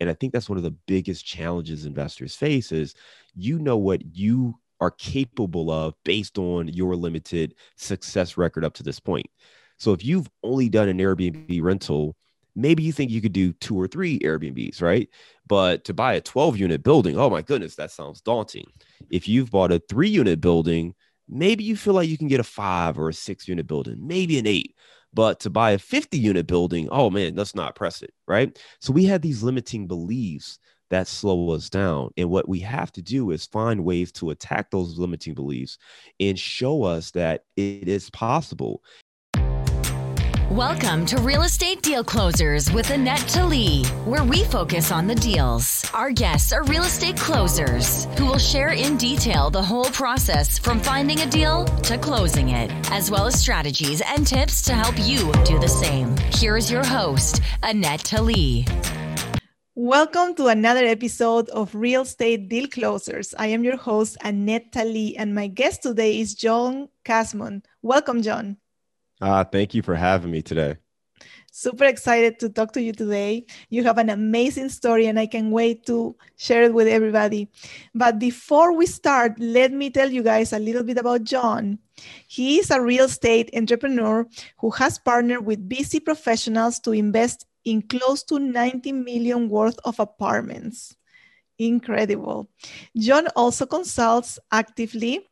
And I think that's one of the biggest challenges investors face is you know what you are capable of based on your limited success record up to this point. So if you've only done an Airbnb rental, maybe you think you could do two or three Airbnbs, right? But to buy a 12 unit building, oh my goodness, that sounds daunting. If you've bought a three unit building, maybe you feel like you can get a five or a six unit building, maybe an eight. But to buy a 50 unit building, oh man, let's not press it, right? So we had these limiting beliefs that slow us down. And what we have to do is find ways to attack those limiting beliefs and show us that it is possible. Welcome to Real Estate Deal Closers with Annette Talley, where we focus on the deals. Our guests are real estate closers who will share in detail the whole process from finding a deal to closing it, as well as strategies and tips to help you do the same. Here's your host, Annette Talley. Welcome to another episode of Real Estate Deal Closers. I am your host, Annette Talley, and my guest today is John Casmon. Welcome, John. Uh, thank you for having me today. Super excited to talk to you today. You have an amazing story, and I can wait to share it with everybody. But before we start, let me tell you guys a little bit about John. He is a real estate entrepreneur who has partnered with BC professionals to invest in close to 90 million worth of apartments. Incredible. John also consults actively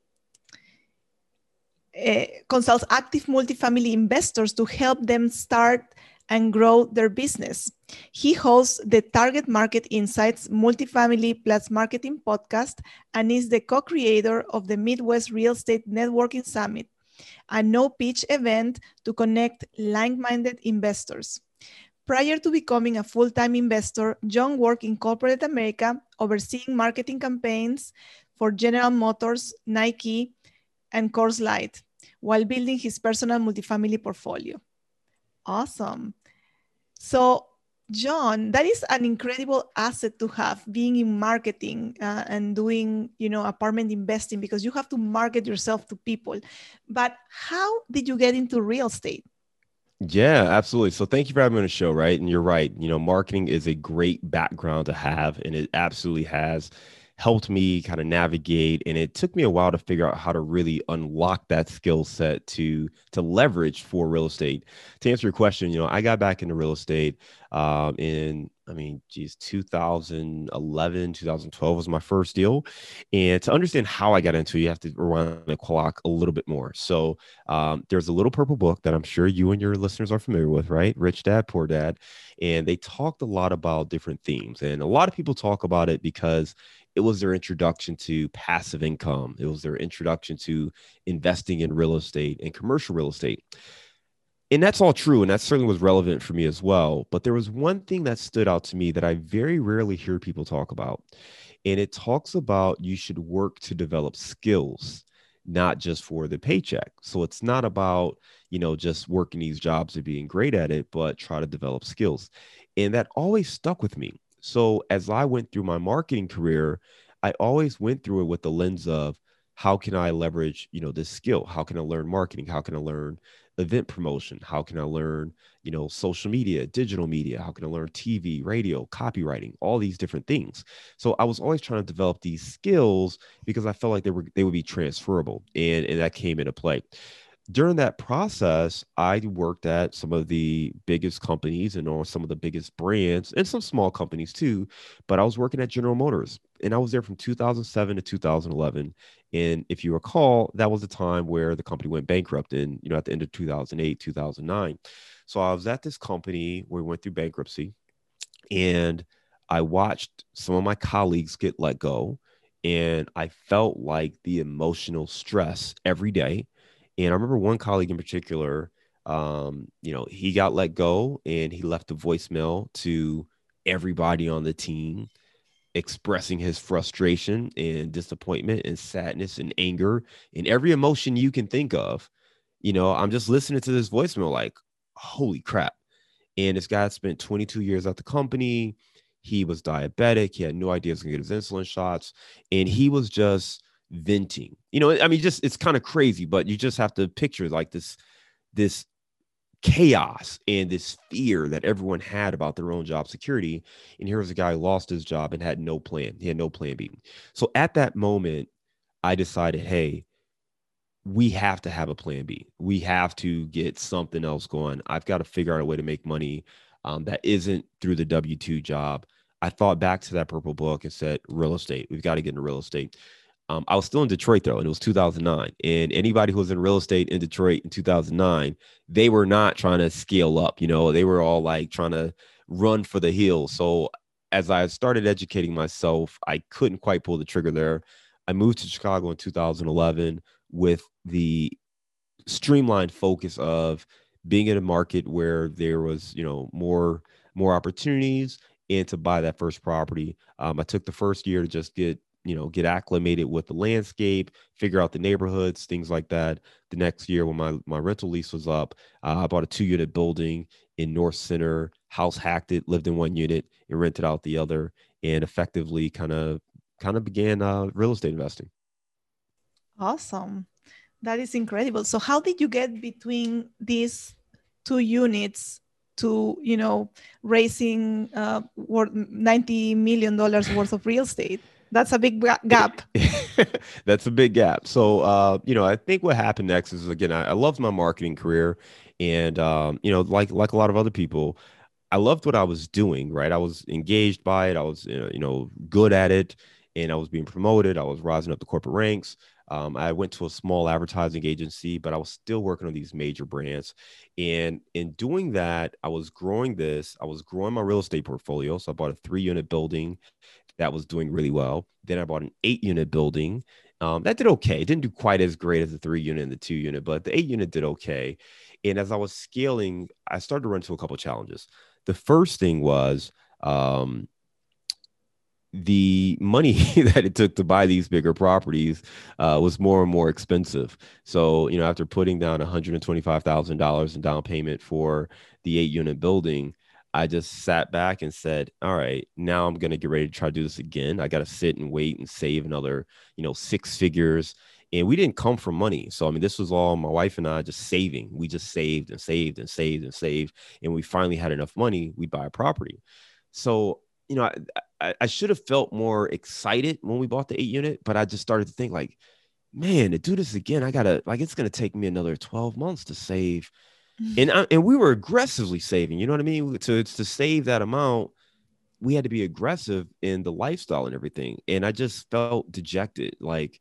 uh, consults active multifamily investors to help them start and grow their business. He hosts the Target Market Insights Multifamily Plus Marketing podcast and is the co creator of the Midwest Real Estate Networking Summit, a no pitch event to connect like minded investors. Prior to becoming a full time investor, John worked in corporate America, overseeing marketing campaigns for General Motors, Nike, and Coors Light while building his personal multifamily portfolio. Awesome. So, John, that is an incredible asset to have being in marketing uh, and doing, you know, apartment investing because you have to market yourself to people. But how did you get into real estate? Yeah, absolutely. So thank you for having me on the show, right? And you're right. You know, marketing is a great background to have, and it absolutely has helped me kind of navigate and it took me a while to figure out how to really unlock that skill set to to leverage for real estate. To answer your question you know i got back into real estate um, in i mean geez 2011 2012 was my first deal. And to understand how i got into it you have to rewind the clock a little bit more. So um, there's a little purple book that i'm sure you and your listeners are familiar with right? Rich dad poor dad. And they talked a lot about different themes. And a lot of people talk about it because it was their introduction to passive income. It was their introduction to investing in real estate and commercial real estate. And that's all true. And that certainly was relevant for me as well. But there was one thing that stood out to me that I very rarely hear people talk about. And it talks about you should work to develop skills, not just for the paycheck. So it's not about, you know, just working these jobs and being great at it, but try to develop skills. And that always stuck with me so as I went through my marketing career, I always went through it with the lens of how can I leverage, you know, this skill? How can I learn marketing? How can I learn event promotion? How can I learn, you know, social media, digital media? How can I learn TV, radio, copywriting, all these different things? So I was always trying to develop these skills because I felt like they were they would be transferable and, and that came into play during that process, I worked at some of the biggest companies and on some of the biggest brands and some small companies too. But I was working at General Motors and I was there from 2007 to 2011. And if you recall, that was the time where the company went bankrupt in, you know, at the end of 2008, 2009. So I was at this company where we went through bankruptcy and I watched some of my colleagues get let go. And I felt like the emotional stress every day and I remember one colleague in particular, um, you know, he got let go and he left a voicemail to everybody on the team expressing his frustration and disappointment and sadness and anger and every emotion you can think of. You know, I'm just listening to this voicemail like, holy crap. And this guy spent 22 years at the company. He was diabetic. He had no idea he was going to get his insulin shots. And he was just venting. You know, I mean, just it's kind of crazy, but you just have to picture like this, this chaos and this fear that everyone had about their own job security. And here was a guy who lost his job and had no plan. He had no plan B. So at that moment, I decided, hey, we have to have a plan B. We have to get something else going. I've got to figure out a way to make money um, that isn't through the W 2 job. I thought back to that purple book and said, real estate. We've got to get into real estate. Um, I was still in Detroit though, and it was 2009. And anybody who was in real estate in Detroit in 2009, they were not trying to scale up. You know, they were all like trying to run for the hills. So as I started educating myself, I couldn't quite pull the trigger there. I moved to Chicago in 2011 with the streamlined focus of being in a market where there was, you know, more more opportunities and to buy that first property. Um, I took the first year to just get you know get acclimated with the landscape figure out the neighborhoods things like that. The next year when my my rental lease was up uh, i bought a two unit building in north center house hacked it lived in one unit and rented out the other and effectively kind of kind of began uh, real estate investing. Awesome. That is incredible. So how did you get between these two units to you know raising uh, 90 million dollars worth of real estate that's a big gap. That's a big gap. So, uh, you know, I think what happened next is again, I, I loved my marketing career, and um, you know, like like a lot of other people, I loved what I was doing. Right, I was engaged by it. I was, you know, good at it, and I was being promoted. I was rising up the corporate ranks. Um, I went to a small advertising agency, but I was still working on these major brands. And in doing that, I was growing this. I was growing my real estate portfolio. So I bought a three unit building that was doing really well. Then I bought an eight unit building. Um, that did okay. It didn't do quite as great as the three unit and the two unit, but the eight unit did okay. And as I was scaling, I started to run into a couple challenges. The first thing was um, the money that it took to buy these bigger properties uh, was more and more expensive. So, you know, after putting down $125,000 in down payment for the eight unit building, I just sat back and said, all right, now I'm going to get ready to try to do this again. I got to sit and wait and save another, you know, six figures. And we didn't come from money. So, I mean, this was all my wife and I just saving. We just saved and saved and saved and saved. And we finally had enough money, we buy a property. So, you know, I, I, I should have felt more excited when we bought the eight unit, but I just started to think like, man, to do this again, I gotta like it's gonna take me another 12 months to save and I, and we were aggressively saving. You know what I mean? To to save that amount, we had to be aggressive in the lifestyle and everything. And I just felt dejected. Like,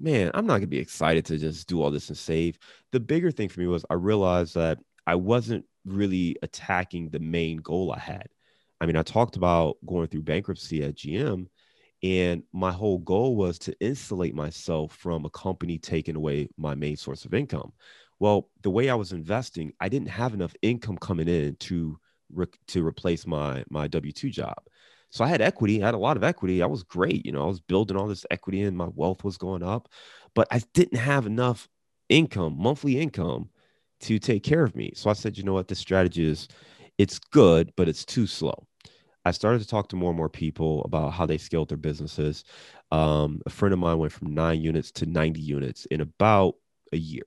man, I'm not gonna be excited to just do all this and save. The bigger thing for me was I realized that I wasn't really attacking the main goal I had. I mean, I talked about going through bankruptcy at GM, and my whole goal was to insulate myself from a company taking away my main source of income. Well, the way I was investing, I didn't have enough income coming in to re- to replace my my W two job. So I had equity. I had a lot of equity. I was great. You know, I was building all this equity and my wealth was going up, but I didn't have enough income, monthly income, to take care of me. So I said, you know what, this strategy is it's good, but it's too slow. I started to talk to more and more people about how they scaled their businesses. Um, a friend of mine went from nine units to 90 units in about a year.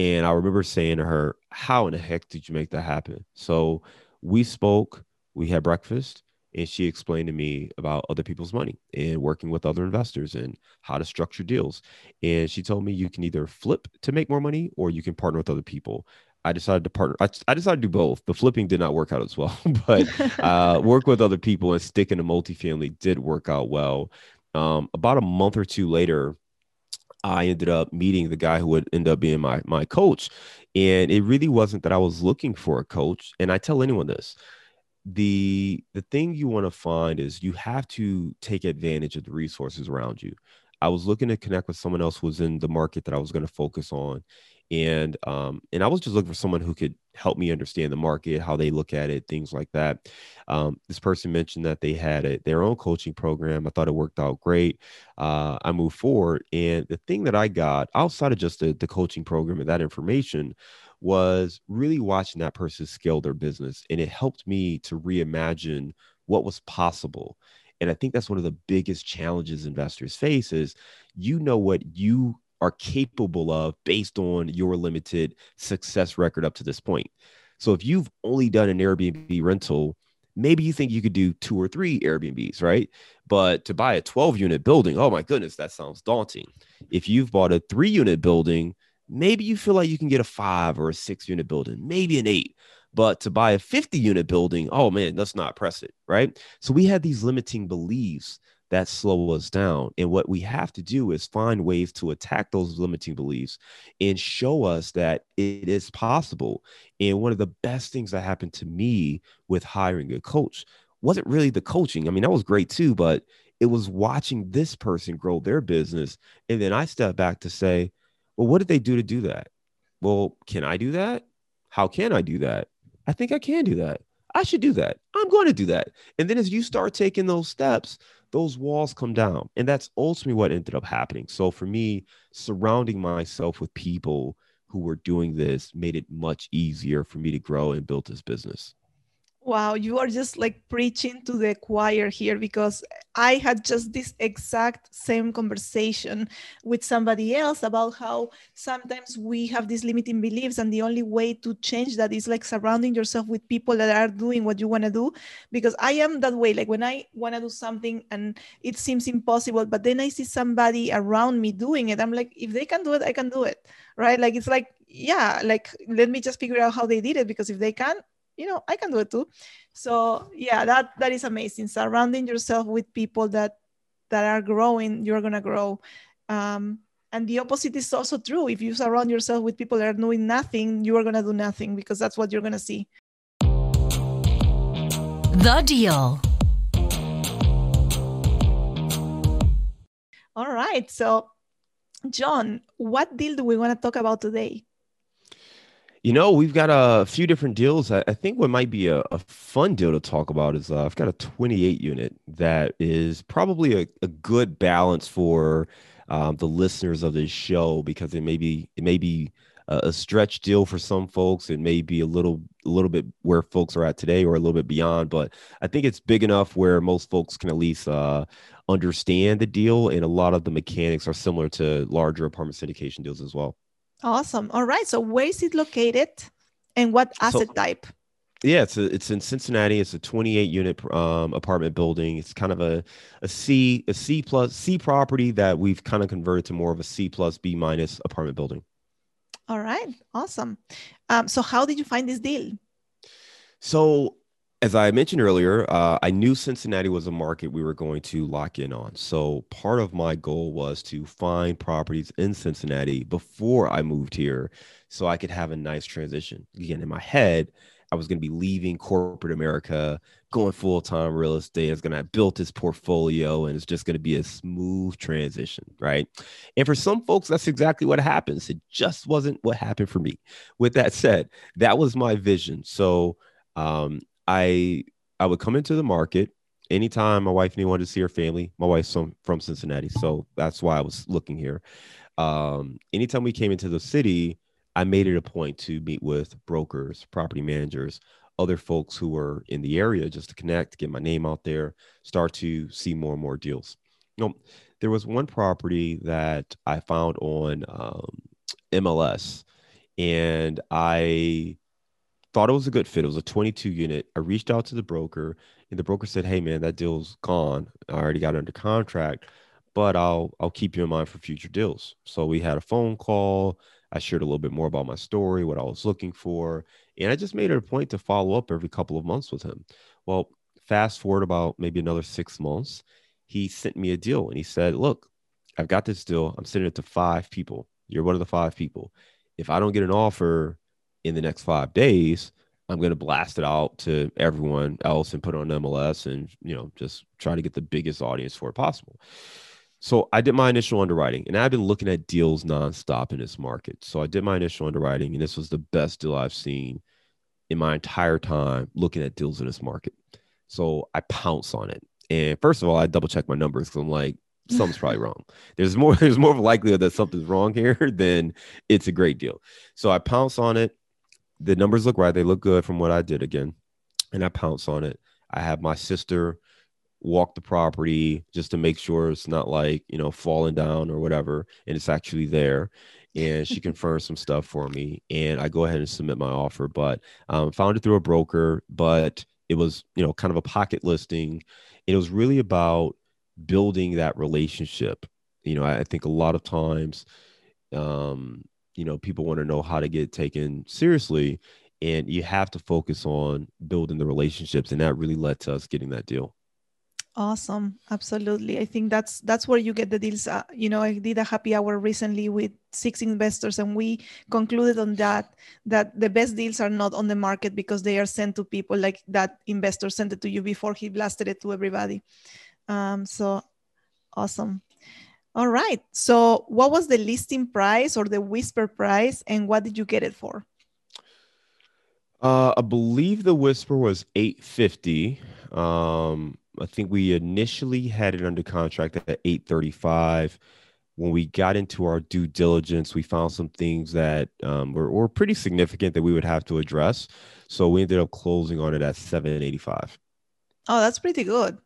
And I remember saying to her, How in the heck did you make that happen? So we spoke, we had breakfast, and she explained to me about other people's money and working with other investors and how to structure deals. And she told me you can either flip to make more money or you can partner with other people. I decided to partner. I, I decided to do both. The flipping did not work out as well, but uh, work with other people and stick in a multifamily did work out well. Um, about a month or two later, I ended up meeting the guy who would end up being my my coach. And it really wasn't that I was looking for a coach. And I tell anyone this. The the thing you want to find is you have to take advantage of the resources around you. I was looking to connect with someone else who was in the market that I was going to focus on and um, and I was just looking for someone who could help me understand the market, how they look at it, things like that. Um, this person mentioned that they had a, their own coaching program. I thought it worked out great. Uh, I moved forward, and the thing that I got outside of just the, the coaching program and that information was really watching that person scale their business, and it helped me to reimagine what was possible. And I think that's one of the biggest challenges investors face is you know what you are capable of based on your limited success record up to this point. So if you've only done an Airbnb rental, maybe you think you could do two or three Airbnbs, right? But to buy a 12 unit building, oh my goodness, that sounds daunting. If you've bought a three unit building, maybe you feel like you can get a five or a six unit building, maybe an eight. But to buy a 50 unit building, oh man, let's not press it, right? So we had these limiting beliefs that slow us down. And what we have to do is find ways to attack those limiting beliefs and show us that it is possible. And one of the best things that happened to me with hiring a coach wasn't really the coaching. I mean, that was great too, but it was watching this person grow their business. And then I step back to say, well, what did they do to do that? Well, can I do that? How can I do that? I think I can do that. I should do that. I'm going to do that. And then as you start taking those steps, those walls come down. And that's ultimately what ended up happening. So for me, surrounding myself with people who were doing this made it much easier for me to grow and build this business. Wow, you are just like preaching to the choir here because I had just this exact same conversation with somebody else about how sometimes we have these limiting beliefs, and the only way to change that is like surrounding yourself with people that are doing what you want to do. Because I am that way. Like when I want to do something and it seems impossible, but then I see somebody around me doing it, I'm like, if they can do it, I can do it. Right. Like it's like, yeah, like let me just figure out how they did it because if they can, you know i can do it too. So yeah that that is amazing. Surrounding yourself with people that that are growing you're gonna grow. Um, and the opposite is also true. If you surround yourself with people that are doing nothing you are gonna do nothing because that's what you're gonna see. The deal. All right so john what deal do we want to talk about today you know, we've got a few different deals. I, think what might be a, a, fun deal to talk about is uh, I've got a 28 unit that is probably a, a good balance for um, the listeners of this show because it may be it may be a, a stretch deal for some folks. It may be a little a little bit where folks are at today or a little bit beyond, but I think it's big enough where most folks can at least uh, understand the deal. And a lot of the mechanics are similar to larger apartment syndication deals as well. Awesome. All right. So where is it located and what asset so, type? Yeah, it's a, it's in Cincinnati. It's a 28 unit um, apartment building. It's kind of a a C a C plus C property that we've kind of converted to more of a C plus B minus apartment building. All right, awesome. Um, so how did you find this deal? So as I mentioned earlier, uh, I knew Cincinnati was a market we were going to lock in on. So part of my goal was to find properties in Cincinnati before I moved here so I could have a nice transition. Again, in my head, I was going to be leaving corporate America, going full time real estate. I was going to build this portfolio and it's just going to be a smooth transition. Right. And for some folks, that's exactly what happens. It just wasn't what happened for me. With that said, that was my vision. So, um, I I would come into the market anytime my wife and wanted to see her family. My wife's from, from Cincinnati, so that's why I was looking here. Um, anytime we came into the city, I made it a point to meet with brokers, property managers, other folks who were in the area just to connect, get my name out there, start to see more and more deals. You know, there was one property that I found on um, MLS, and I thought it was a good fit. It was a 22 unit. I reached out to the broker, and the broker said, "Hey, man, that deal's gone. I already got under contract, but I'll I'll keep you in mind for future deals." So we had a phone call. I shared a little bit more about my story, what I was looking for, and I just made it a point to follow up every couple of months with him. Well, fast forward about maybe another six months, he sent me a deal, and he said, "Look, I've got this deal. I'm sending it to five people. You're one of the five people. If I don't get an offer." In the next five days, I'm going to blast it out to everyone else and put on MLS and, you know, just try to get the biggest audience for it possible. So I did my initial underwriting and I've been looking at deals nonstop in this market. So I did my initial underwriting and this was the best deal I've seen in my entire time looking at deals in this market. So I pounce on it. And first of all, I double check my numbers because I'm like, something's probably wrong. There's more, there's more of a likelihood that something's wrong here than it's a great deal. So I pounce on it the numbers look right. They look good from what I did again. And I pounce on it. I have my sister walk the property just to make sure it's not like you know falling down or whatever and it's actually there and she confirms some stuff for me and i go ahead and submit my offer but um, found it through a broker but it was you know kind of a pocket listing it was really about building that relationship you know i, I think a lot of times um, you know people want to know how to get taken seriously and you have to focus on building the relationships and that really led to us getting that deal Awesome. Absolutely. I think that's that's where you get the deals. Uh, you know, I did a happy hour recently with six investors and we concluded on that that the best deals are not on the market because they are sent to people like that investor sent it to you before he blasted it to everybody. Um, so awesome. All right. So what was the listing price or the whisper price and what did you get it for? Uh, I believe the whisper was 850. Um, I think we initially had it under contract at 835. When we got into our due diligence, we found some things that um, were, were pretty significant that we would have to address. So we ended up closing on it at 785. Oh, that's pretty good.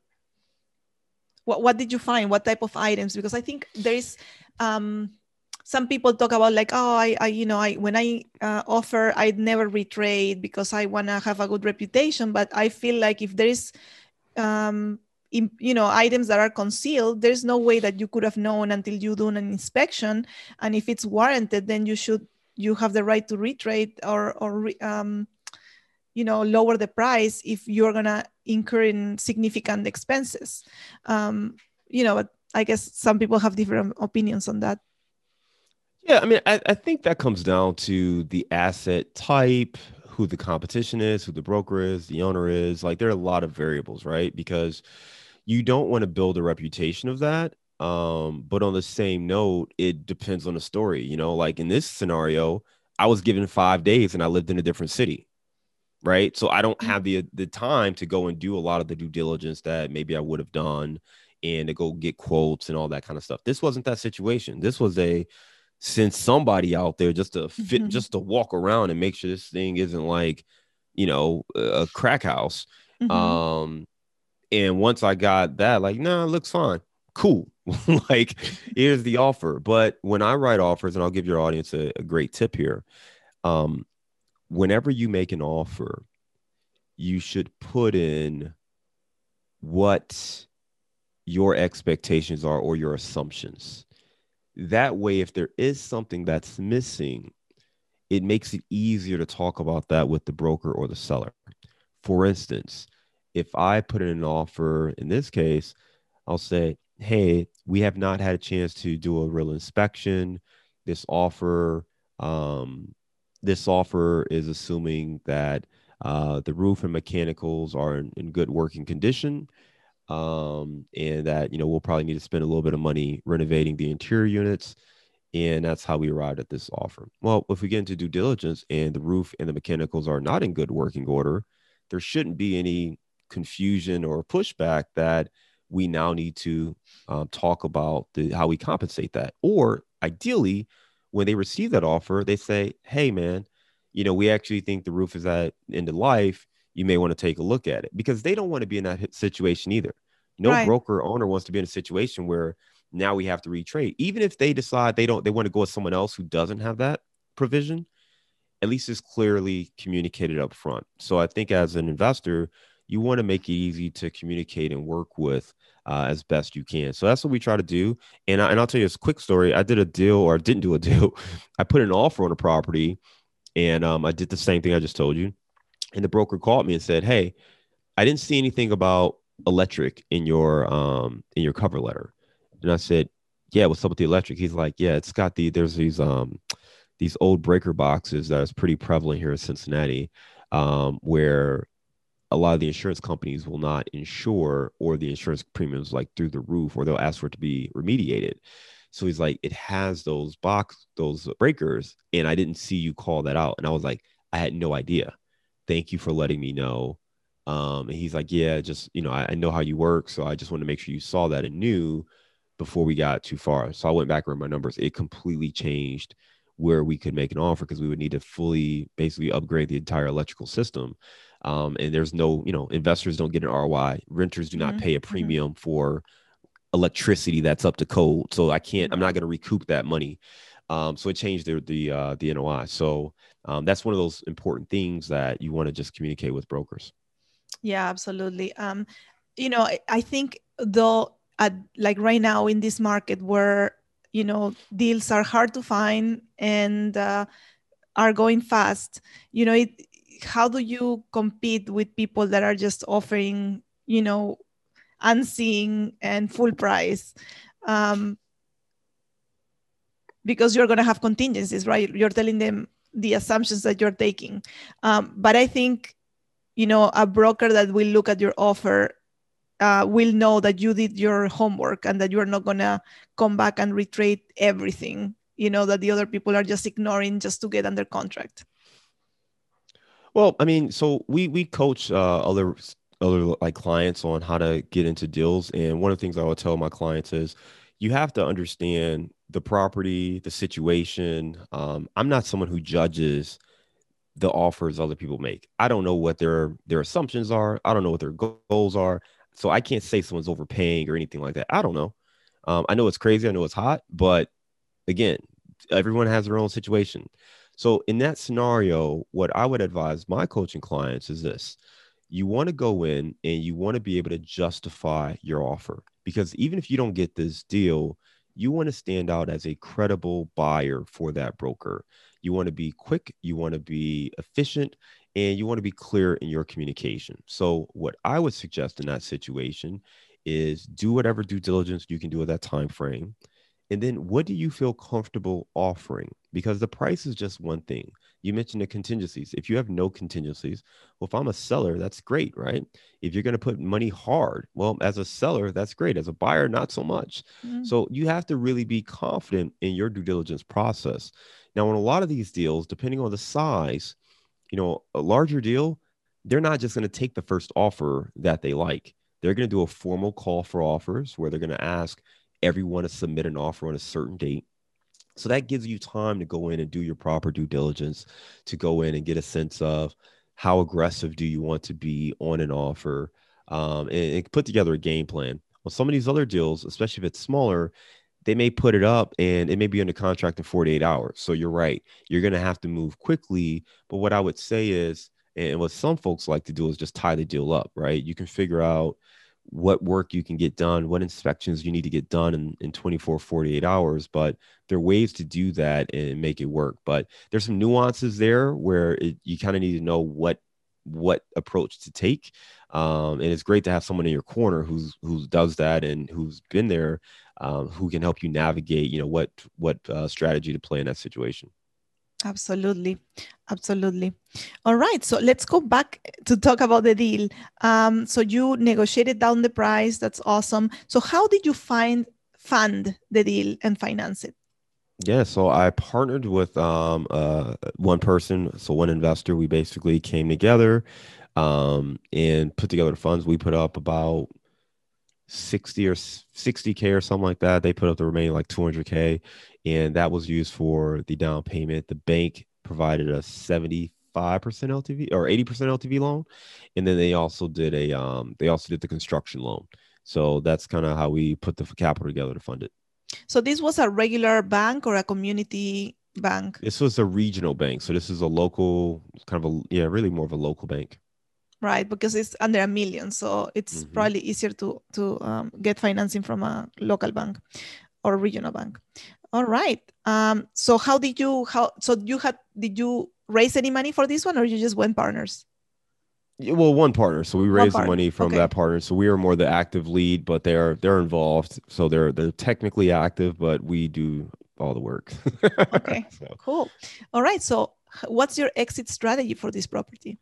What, what did you find? What type of items? Because I think there is um, some people talk about like, oh, I, I you know, I when I uh, offer, I'd never retrade because I want to have a good reputation. But I feel like if there is um, in, you know items that are concealed there's no way that you could have known until you do an inspection and if it's warranted then you should you have the right to retrade or or um, you know lower the price if you're gonna incur in significant expenses um, you know i guess some people have different opinions on that yeah i mean I, I think that comes down to the asset type who the competition is, who the broker is, the owner is. Like there are a lot of variables, right? Because you don't want to build a reputation of that. Um, but on the same note, it depends on the story. You know, like in this scenario, I was given five days and I lived in a different city. Right. So I don't have the the time to go and do a lot of the due diligence that maybe I would have done and to go get quotes and all that kind of stuff. This wasn't that situation. This was a send somebody out there just to fit, mm-hmm. just to walk around and make sure this thing isn't like, you know, a crack house. Mm-hmm. Um, and once I got that, like, nah, it looks fine. Cool. like, here's the offer. But when I write offers, and I'll give your audience a, a great tip here. Um, whenever you make an offer, you should put in what your expectations are or your assumptions. That way if there is something that's missing it makes it easier to talk about that with the broker or the seller. For instance if i put in an offer in this case i'll say hey we have not had a chance to do a real inspection. This offer um, this offer is assuming that uh, the roof and mechanicals are in, in good working condition um, and that you know we'll probably need to spend a little bit of money renovating the interior units and that's how we arrived at this offer. Well if we get into due diligence and the roof and the mechanicals are not in good working order there shouldn't be any confusion or pushback that we now need to um, talk about the, how we compensate that. Or ideally when they receive that offer they say hey man you know we actually think the roof is at end of life you may want to take a look at it because they don't want to be in that situation either. No right. broker owner wants to be in a situation where now we have to retrade. Even if they decide they don't, they want to go with someone else who doesn't have that provision, at least it's clearly communicated up front. So I think as an investor, you want to make it easy to communicate and work with uh, as best you can. So that's what we try to do. And, I, and I'll tell you a quick story. I did a deal or didn't do a deal. I put an offer on a property and um, I did the same thing I just told you and the broker called me and said, "Hey, I didn't see anything about electric in your um in your cover letter." And I said, "Yeah, what's up with the electric?" He's like, "Yeah, it's got the there's these um these old breaker boxes that is pretty prevalent here in Cincinnati, um, where a lot of the insurance companies will not insure or the insurance premiums like through the roof or they'll ask for it to be remediated." So he's like, "It has those box those breakers, and I didn't see you call that out." And I was like, "I had no idea." thank you for letting me know. Um, and he's like, yeah, just, you know, I, I know how you work. So I just want to make sure you saw that and knew before we got too far. So I went back around my numbers. It completely changed where we could make an offer because we would need to fully basically upgrade the entire electrical system. Um, and there's no you know investors don't get an roi renters do not Mhm, pay a mhm. premium for electricity that's up to code so i can't i'm not going to recoup that money um, so it changed the the uh, the NOI. So um, that's one of those important things that you want to just communicate with brokers. Yeah, absolutely. Um, you know, I, I think though, at, like right now in this market where you know deals are hard to find and uh, are going fast, you know, it, how do you compete with people that are just offering, you know, unseen and full price? Um, because you're going to have contingencies, right? You're telling them the assumptions that you're taking. Um, but I think you know a broker that will look at your offer uh, will know that you did your homework and that you're not gonna come back and retrade everything you know that the other people are just ignoring just to get under contract Well, I mean, so we we coach uh, other other like clients on how to get into deals, and one of the things I would tell my clients is you have to understand the property, the situation. Um, I'm not someone who judges the offers other people make. I don't know what their their assumptions are. I don't know what their goals are. So I can't say someone's overpaying or anything like that. I don't know. Um, I know it's crazy. I know it's hot, but again, everyone has their own situation. So in that scenario, what I would advise my coaching clients is this: you want to go in and you want to be able to justify your offer because even if you don't get this deal, you want to stand out as a credible buyer for that broker. You want to be quick, you want to be efficient, and you want to be clear in your communication. So, what I would suggest in that situation is do whatever due diligence you can do at that time frame. And then what do you feel comfortable offering? Because the price is just one thing. You mentioned the contingencies. If you have no contingencies, well, if I'm a seller, that's great, right? If you're going to put money hard, well, as a seller, that's great. As a buyer, not so much. Mm. So you have to really be confident in your due diligence process. Now, on a lot of these deals, depending on the size, you know, a larger deal, they're not just going to take the first offer that they like. They're going to do a formal call for offers where they're going to ask everyone to submit an offer on a certain date. So that gives you time to go in and do your proper due diligence, to go in and get a sense of how aggressive do you want to be on an offer, um, and, and put together a game plan. Well, some of these other deals, especially if it's smaller, they may put it up and it may be under contract in 48 hours. So you're right. You're going to have to move quickly. But what I would say is, and what some folks like to do is just tie the deal up, right? You can figure out what work you can get done, what inspections you need to get done in, in 24, 48 hours. But there are ways to do that and make it work. But there's some nuances there where it, you kind of need to know what what approach to take. Um, and it's great to have someone in your corner who's who does that and who's been there, um, who can help you navigate, you know, what what uh, strategy to play in that situation. Absolutely. Absolutely. All right. So let's go back to talk about the deal. Um, so you negotiated down the price. That's awesome. So how did you find fund the deal and finance it? Yeah, so I partnered with um, uh, one person, so one investor. We basically came together um, and put together the funds. We put up about 60 or 60K or something like that. They put up the remaining like 200K, and that was used for the down payment. The bank provided a 75% LTV or 80% LTV loan, and then they also did a um, they also did the construction loan. So that's kind of how we put the capital together to fund it. So this was a regular bank or a community bank? This was a regional bank, so this is a local kind of a yeah, really more of a local bank. Right, because it's under a million, so it's Mhm. probably easier to to um, get financing from a local bank or regional bank. All right. Um, so how did you how so you had did you raise any money for this one or you just went partners? Yeah, well, one partner. So we raised the money from okay. that partner. So we are more the active lead, but they're they're involved. So they're they're technically active, but we do all the work. Okay. so, Cool. All right. So what's your exit strategy for this property?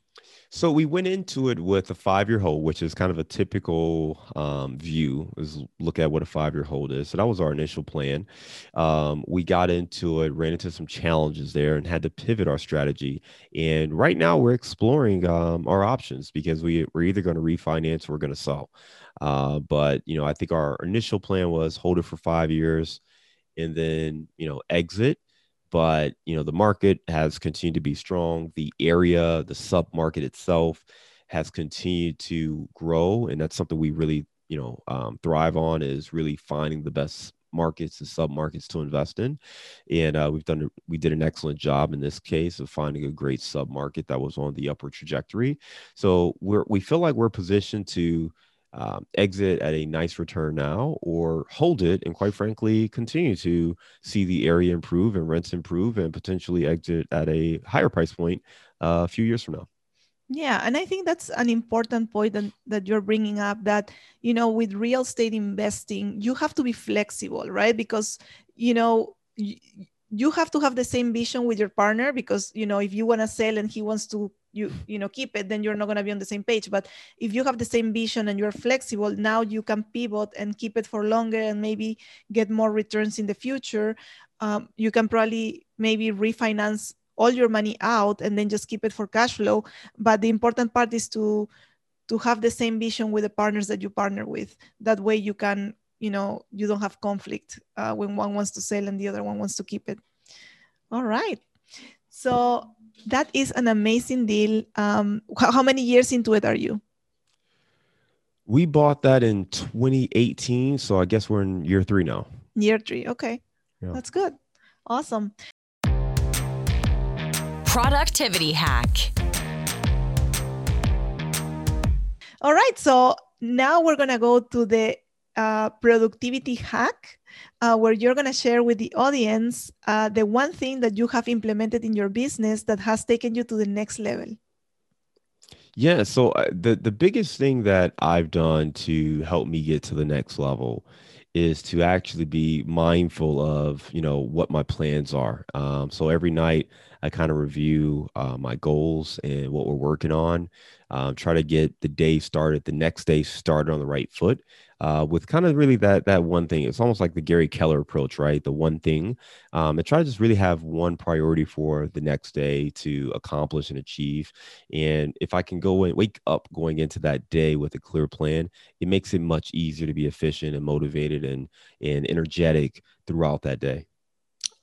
So we went into it with a five year hold, which is kind of a typical um, view. Is look at what a five year hold is. So that was our initial plan. Um, we got into it, ran into some challenges there, and had to pivot our strategy. And right now we're exploring um, our options because we we're either going to refinance or we're going to sell. Uh, but you know, I think our initial plan was hold it for five years, and then you know exit. But you know, the market has continued to be strong. The area, the sub market itself, has continued to grow, and that's something we really, you know, um, thrive on is really finding the best markets and sub markets to invest in. And uh, we've done we did an excellent job in this case of finding a great sub market that was on the upward trajectory. So we're we feel like we're positioned to um, exit at a nice return now or hold it and quite frankly continue to see the area improve and rents improve and potentially exit at a higher price point uh, a few years from now yeah, and I think that's an important point that, that you're bringing up that, you know, with real estate investing, you have to be flexible, right? Because, you know, you, you have to have the same vision with your partner because, you know, if you want to sell and he wants to you you know keep it then you're not going to be on the same page. But if you have the same vision and you're flexible now you can pivot and keep it for longer and maybe get more returns in the future um, you can probably maybe refinance all your money out and then just keep it for cash flow. But the important part is to to have the same vision with the partners that you partner with. That way you can you know you don't have conflict uh, when one wants to sell and the other one wants to keep it. All right. So that is an amazing deal. Um, how many years into it are you? We bought that in 2018 so i guess we're in year three now. Year three okay. Yeah. that's good. Awesome. Productivity hack. All right, so now we're going to go to the uh, productivity hack uh, where you're going to share with the audience uh, the one thing that you have implemented in your business that has taken you to the next level. Yeah, so uh, the the biggest thing that I've done to help me get to the next level is to actually be mindful of you know what my plans are. Um, so every night I kind of review uh, my goals and what we're working on. Um, try to get the day started, the next day started on the right foot, uh, with kind of really that that one thing. It's almost like the Gary Keller approach, right? The one thing, um, and try to just really have one priority for the next day to accomplish and achieve. And if I can go and wake up going into that day with a clear plan, it makes it much easier to be efficient and motivated and and energetic throughout that day.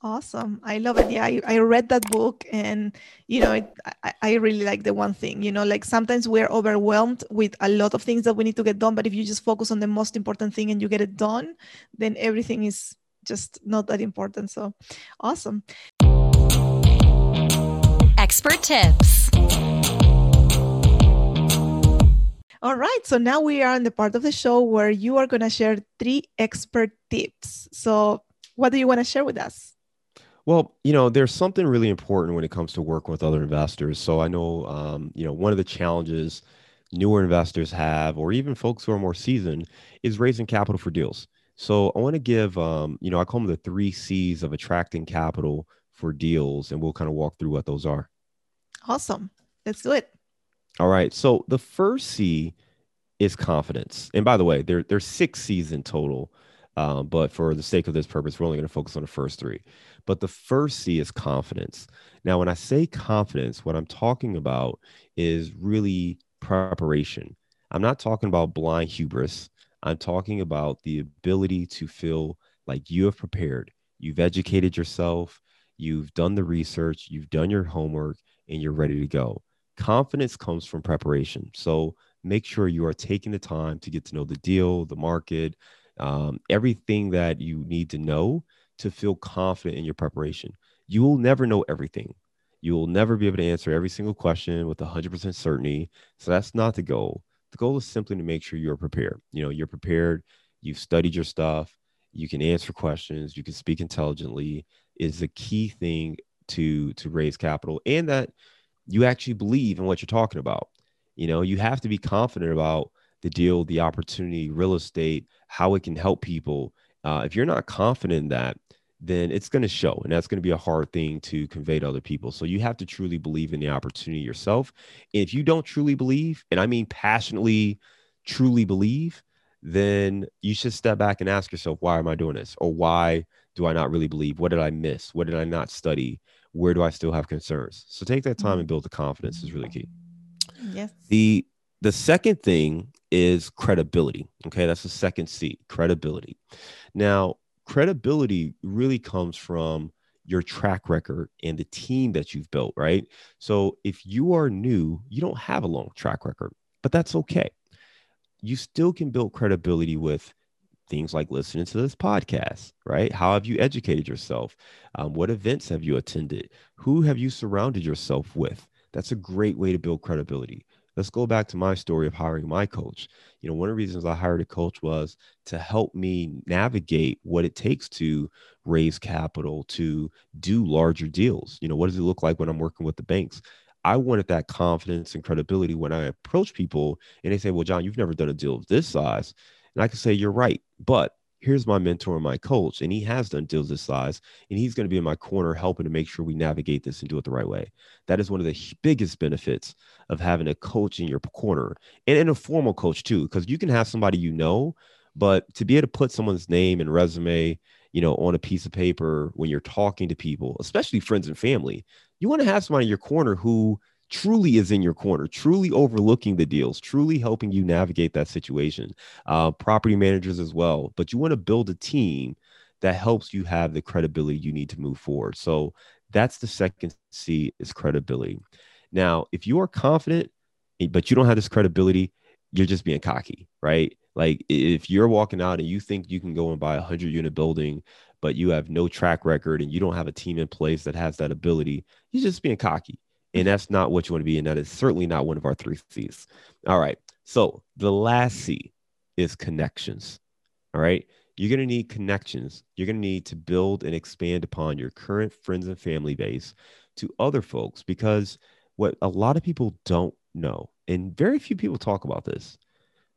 Awesome. I love it. Yeah, I, I read that book and, you know, it, I, I really like the one thing, you know, like sometimes we're overwhelmed with a lot of things that we need to get done. But if you just focus on the most important thing and you get it done, then everything is just not that important. So awesome. Expert tips. All right. So now we are in the part of the show where you are going to share three expert tips. So, what do you want to share with us? Well, you know, there's something really important when it comes to working with other investors. So I know, um, you know, one of the challenges newer investors have, or even folks who are more seasoned, is raising capital for deals. So I want to give, um, you know, I call them the three C's of attracting capital for deals, and we'll kind of walk through what those are. Awesome. Let's do it. All right. So the first C is confidence. And by the way, there, there's six C's in total. Um, but for the sake of this purpose, we're only going to focus on the first three. But the first C is confidence. Now, when I say confidence, what I'm talking about is really preparation. I'm not talking about blind hubris. I'm talking about the ability to feel like you have prepared, you've educated yourself, you've done the research, you've done your homework, and you're ready to go. Confidence comes from preparation. So make sure you are taking the time to get to know the deal, the market, um, everything that you need to know to feel confident in your preparation. You will never know everything. You will never be able to answer every single question with 100% certainty. So that's not the goal. The goal is simply to make sure you're prepared. You know, you're prepared, you've studied your stuff, you can answer questions, you can speak intelligently is the key thing to to raise capital and that you actually believe in what you're talking about. You know, you have to be confident about the deal, the opportunity, real estate, how it can help people. Uh, if you're not confident in that, then it's going to show. And that's going to be a hard thing to convey to other people. So you have to truly believe in the opportunity yourself. And if you don't truly believe, and I mean passionately, truly believe, then you should step back and ask yourself, why am I doing this? Or why do I not really believe? What did I miss? What did I not study? Where do I still have concerns? So take that time and build the confidence is really key. Yes. The the second thing is credibility. Okay, that's the second C, credibility. Now, credibility really comes from your track record and the team that you've built, right? So if you are new, you don't have a long track record. but that's okay. You still can build credibility with things like listening to this podcast, right? How have you educated yourself? Um, what events have you attended? Who have you surrounded yourself with? That's a great way to build credibility. Let's go back to my story of hiring my coach. You know, one of the reasons I hired a coach was to help me navigate what it takes to raise capital, to do larger deals. You know, what does it look like when I'm working with the banks? I wanted that confidence and credibility when I approach people and they say, Well, John, you've never done a deal of this size. And I can say, You're right. But here's my mentor and my coach, and he has done deals this size, and he's going to be in my corner helping to make sure we navigate this and do it the right way. That is one of the biggest benefits of having a coach in your corner and, and a formal coach too, because you can have somebody you know, but to be able to put someone's name and resume, you know, on a piece of paper when you're talking to people, especially friends and family, you want to have somebody in your corner who truly is in your corner, truly overlooking the deals, truly helping you navigate that situation. Uh, property managers as well. But you want to build a team that helps you have the credibility you need to move forward. So that's the second C is credibility. Now, if you are confident, eh, but you don't have this credibility, you're just being cocky, right? Like if you're walking out and you think you can go and buy a hundred unit building, but you have no track record and you don't have a team in place that has that ability, you're just being cocky. And that's not what you want to be. And that is certainly not one of our three C's. All right. So the last C is connections. All right. You're going to need connections. You're going to need to build and expand upon your current friends and family base to other folks because what a lot of people don't know, and very few people talk about this,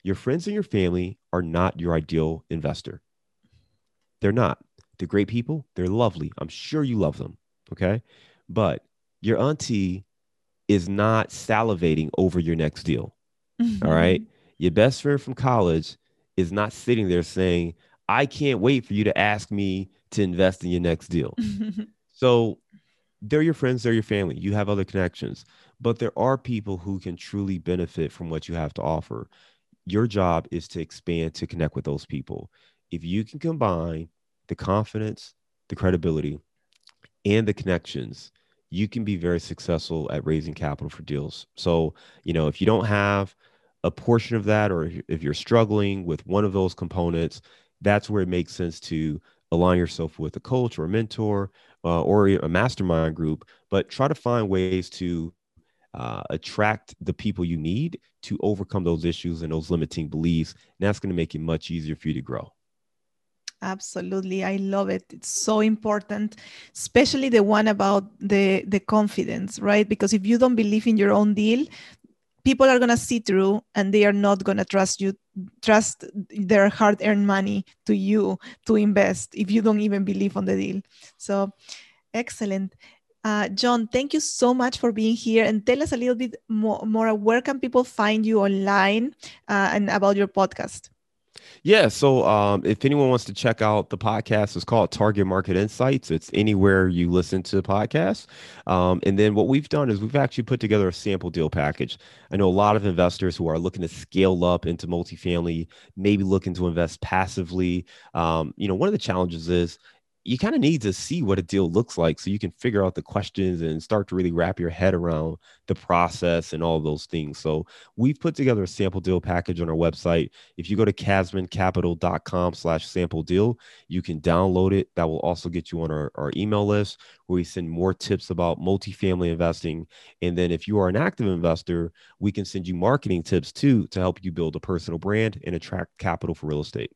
your friends and your family are not your ideal investor. They're not. They're great people. They're lovely. I'm sure you love them. Okay. But your auntie is not salivating over your next deal. Mm-hmm. All right. Your best friend from college is not sitting there saying, I can't wait for you to ask me to invest in your next deal. so they're your friends, they're your family. You have other connections, but there are people who can truly benefit from what you have to offer. Your job is to expand to connect with those people. If you can combine the confidence, the credibility, and the connections, you can be very successful at raising capital for deals. So, you know, if you don't have a portion of that, or if you're struggling with one of those components, that's where it makes sense to align yourself with a coach or a mentor uh, or a mastermind group, but try to find ways to uh, attract the people you need to overcome those issues and those limiting beliefs. And that's going to make it much easier for you to grow. Absolutely. I love it. It's so important, especially the one about the the confidence, right? Because if you don't believe in your own deal, people are going to see through and they are not going to trust you trust their hard-earned money to you to invest if you don't even believe on the deal. So, excellent. Uh, John, thank you so much for being here and tell us a little bit more, more where can people find you online uh, and about your podcast? Yeah. So um, if anyone wants to check out the podcast, it's called Target Market Insights. It's anywhere you listen to podcasts. Um, and then what we've done is we've actually put together a sample deal package. I know a lot of investors who are looking to scale up into multifamily, maybe looking to invest passively. Um, you know, one of the challenges is you kind of need to see what a deal looks like so you can figure out the questions and start to really wrap your head around the process and all those things. So we've put together a sample deal package on our website. If you go to casmoncapital.com slash sample deal, you can download it. That will also get you on our, our email list where we send more tips about multifamily investing. And then if you are an active investor, we can send you marketing tips too to help you build a personal brand and attract capital for real estate.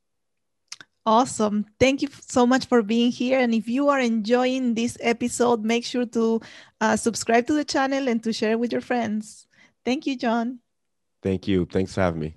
Awesome. Thank you so much for being here. And if you are enjoying this episode, make sure to uh, subscribe to the channel and to share with your friends. Thank you, John. Thank you. Thanks for having me.